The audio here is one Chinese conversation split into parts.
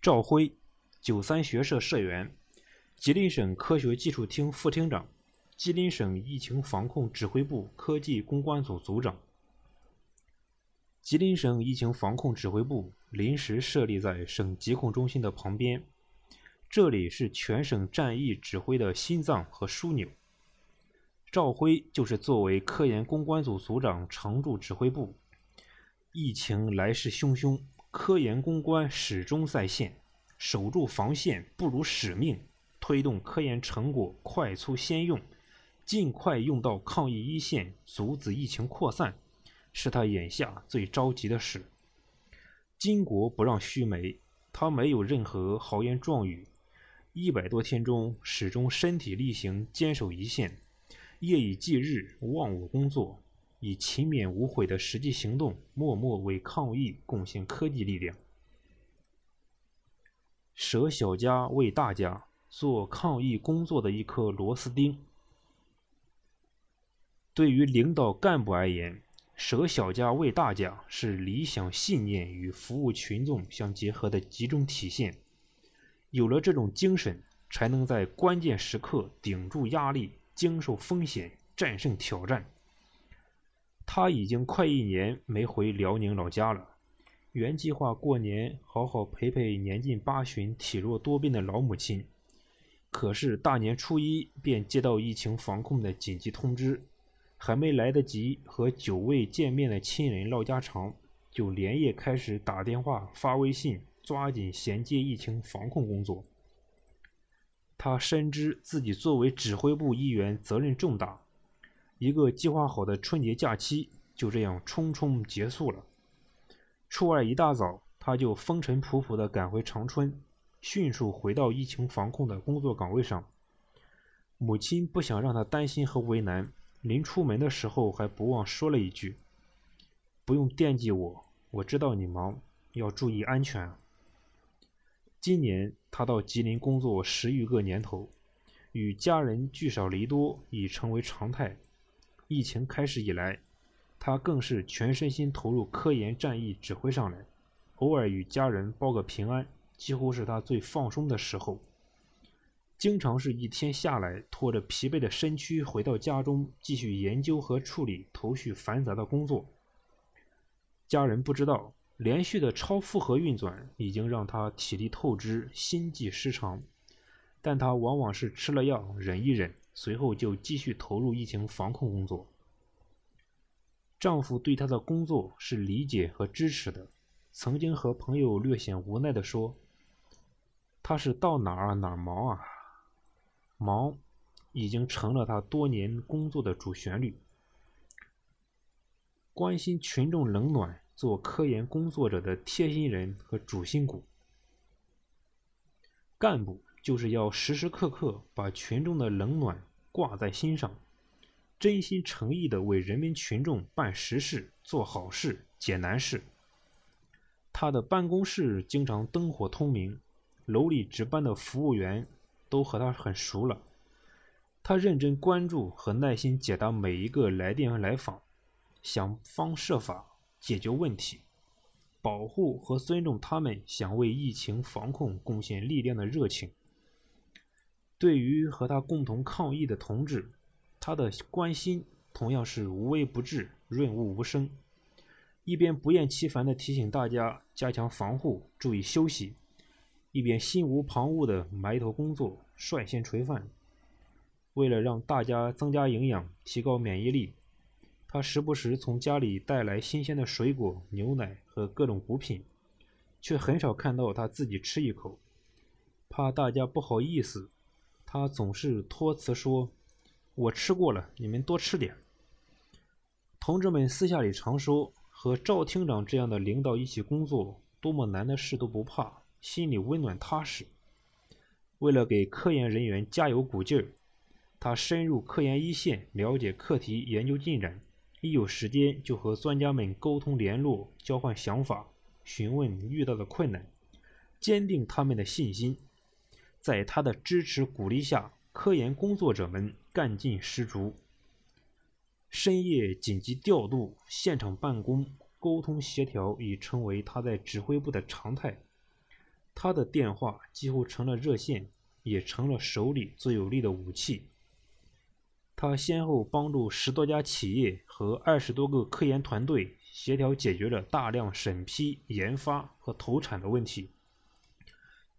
赵辉，九三学社社员，吉林省科学技术厅副厅长，吉林省疫情防控指挥部科技攻关组组长。吉林省疫情防控指挥部临时设立在省疾控中心的旁边，这里是全省战役指挥的心脏和枢纽。赵辉就是作为科研攻关组组长常驻指挥部。疫情来势汹汹，科研攻关始终在线，守住防线不如使命，推动科研成果快速先用，尽快用到抗疫一线，阻止疫情扩散。是他眼下最着急的事。巾帼不让须眉，他没有任何豪言壮语，一百多天中始终身体力行，坚守一线，夜以继日，忘我工作，以勤勉无悔的实际行动，默默为抗疫贡献科技力量。舍小家为大家，做抗疫工作的一颗螺丝钉。对于领导干部而言，舍小家为大家是理想信念与服务群众相结合的集中体现。有了这种精神，才能在关键时刻顶住压力、经受风险、战胜挑战。他已经快一年没回辽宁老家了，原计划过年好好陪陪年近八旬、体弱多病的老母亲，可是大年初一便接到疫情防控的紧急通知。还没来得及和久未见面的亲人唠家常，就连夜开始打电话、发微信，抓紧衔接疫情防控工作。他深知自己作为指挥部一员责任重大，一个计划好的春节假期就这样匆匆结束了。初二一大早，他就风尘仆仆地赶回长春，迅速回到疫情防控的工作岗位上。母亲不想让他担心和为难。临出门的时候，还不忘说了一句：“不用惦记我，我知道你忙，要注意安全。”今年他到吉林工作十余个年头，与家人聚少离多已成为常态。疫情开始以来，他更是全身心投入科研战役指挥上来，偶尔与家人报个平安，几乎是他最放松的时候。经常是一天下来，拖着疲惫的身躯回到家中，继续研究和处理头绪繁杂的工作。家人不知道，连续的超负荷运转已经让他体力透支、心悸失常，但他往往是吃了药忍一忍，随后就继续投入疫情防控工作。丈夫对她的工作是理解和支持的，曾经和朋友略显无奈地说：“他是到哪儿哪儿忙啊。”忙，已经成了他多年工作的主旋律。关心群众冷暖，做科研工作者的贴心人和主心骨。干部就是要时时刻刻把群众的冷暖挂在心上，真心诚意的为人民群众办实事、做好事、解难事。他的办公室经常灯火通明，楼里值班的服务员。都和他很熟了，他认真关注和耐心解答每一个来电来访，想方设法解决问题，保护和尊重他们想为疫情防控贡献力量的热情。对于和他共同抗疫的同志，他的关心同样是无微不至、润物无声，一边不厌其烦地提醒大家加强防护、注意休息。一边心无旁骛地埋头工作，率先垂范。为了让大家增加营养、提高免疫力，他时不时从家里带来新鲜的水果、牛奶和各种补品，却很少看到他自己吃一口。怕大家不好意思，他总是托辞说：“我吃过了，你们多吃点。”同志们私下里常说，和赵厅长这样的领导一起工作，多么难的事都不怕。心里温暖踏实。为了给科研人员加油鼓劲儿，他深入科研一线，了解课题研究进展，一有时间就和专家们沟通联络，交换想法，询问遇到的困难，坚定他们的信心。在他的支持鼓励下，科研工作者们干劲十足。深夜紧急调度、现场办公、沟通协调已成为他在指挥部的常态。他的电话几乎成了热线，也成了手里最有力的武器。他先后帮助十多家企业和二十多个科研团队协调解决了大量审批、研发和投产的问题。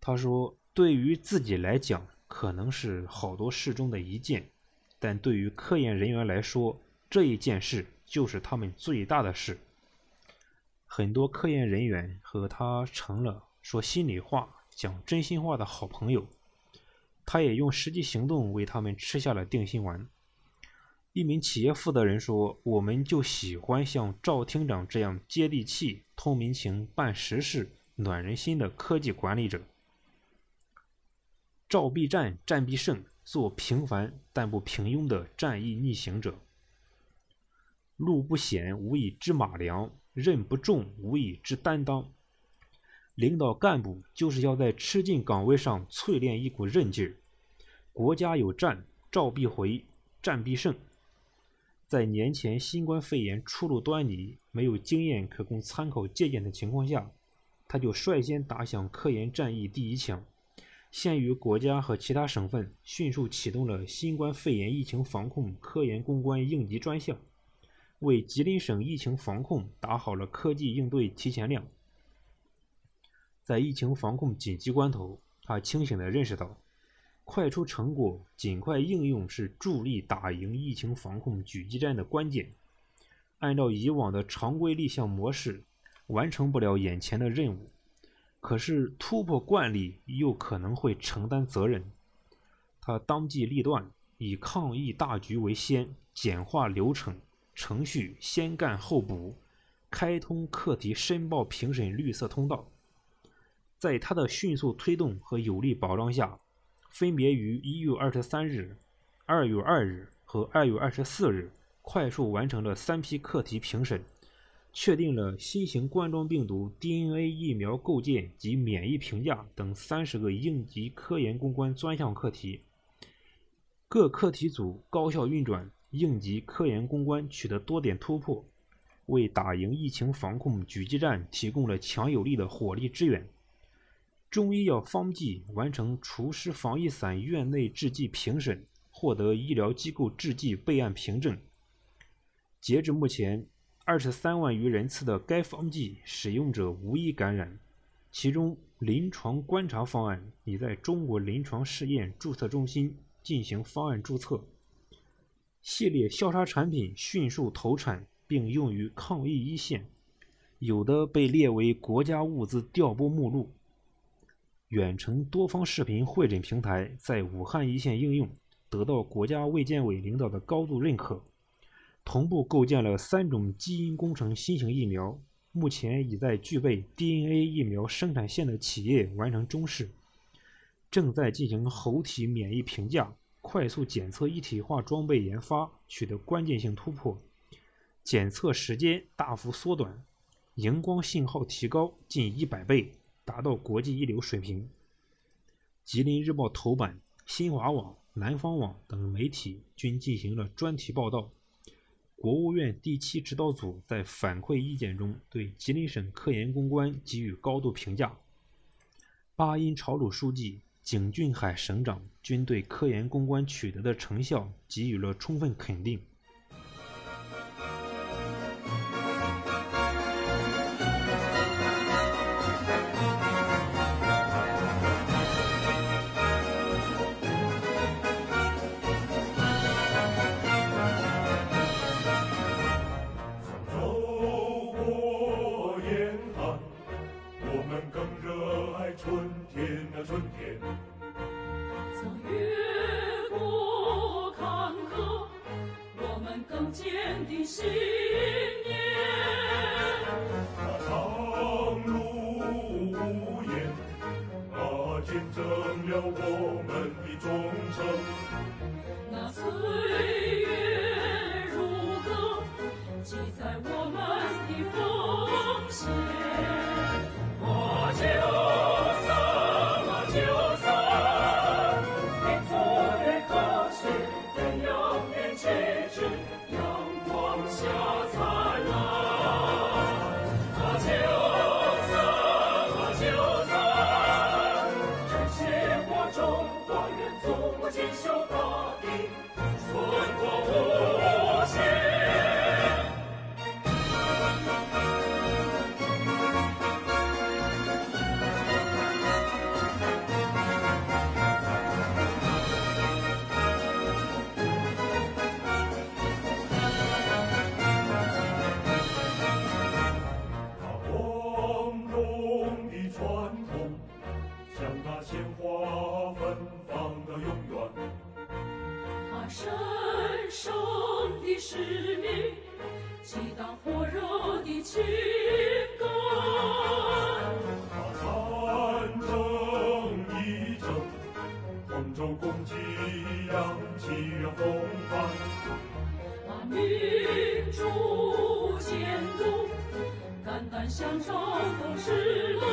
他说：“对于自己来讲，可能是好多事中的一件，但对于科研人员来说，这一件事就是他们最大的事。”很多科研人员和他成了说心里话、讲真心话的好朋友。他也用实际行动为他们吃下了定心丸。一名企业负责人说：“我们就喜欢像赵厅长这样接地气、通民情、办实事、暖人心的科技管理者。赵必战，战必胜，做平凡但不平庸的战役逆行者。路不险，无以知马良；任不重，无以知担当。领导干部就是要在吃进岗位上淬炼一股韧劲儿。国家有战，赵必回，战必胜。”在年前新冠肺炎初露端倪、没有经验可供参考借鉴的情况下，他就率先打响科研战役第一枪，先于国家和其他省份迅速启动了新冠肺炎疫情防控科研攻关应急专项，为吉林省疫情防控打好了科技应对提前量。在疫情防控紧急关头，他清醒地认识到。快出成果、尽快应用是助力打赢疫情防控狙击战的关键。按照以往的常规立项模式，完成不了眼前的任务，可是突破惯例又可能会承担责任。他当机立断，以抗疫大局为先，简化流程程序，先干后补，开通课题申报评审绿色通道。在他的迅速推动和有力保障下。分别于一月二十三日、二月二日和二月二十四日快速完成了三批课题评审，确定了新型冠状病毒 DNA 疫苗构建及免疫评价等三十个应急科研攻关专项课题。各课题组高效运转，应急科研攻关取得多点突破，为打赢疫情防控狙击战提供了强有力的火力支援。中医药方剂完成除湿防疫散院内制剂评审，获得医疗机构制剂备案凭证。截至目前，二十三万余人次的该方剂使用者无一感染，其中临床观察方案已在中国临床试验注册中心进行方案注册。系列消杀产品迅速投产并用于抗疫一线，有的被列为国家物资调拨目录。远程多方视频会诊平台在武汉一线应用，得到国家卫健委领导的高度认可。同步构建了三种基因工程新型疫苗，目前已在具备 DNA 疫苗生产线的企业完成中试，正在进行猴体免疫评价、快速检测一体化装备研发取得关键性突破，检测时间大幅缩短，荧光信号提高近一百倍。达到国际一流水平。吉林日报头版、新华网、南方网等媒体均进行了专题报道。国务院第七指导组在反馈意见中对吉林省科研攻关给予高度评价。巴音朝鲁书记、景俊海省长均对科研攻关取得的成效给予了充分肯定。了我们的忠诚。鲜花芬芳的永远。他神圣的使命，激荡火热的情感。他参政议政，杭州公鸡扬起了风帆。把民主监督，肝胆相照都是冷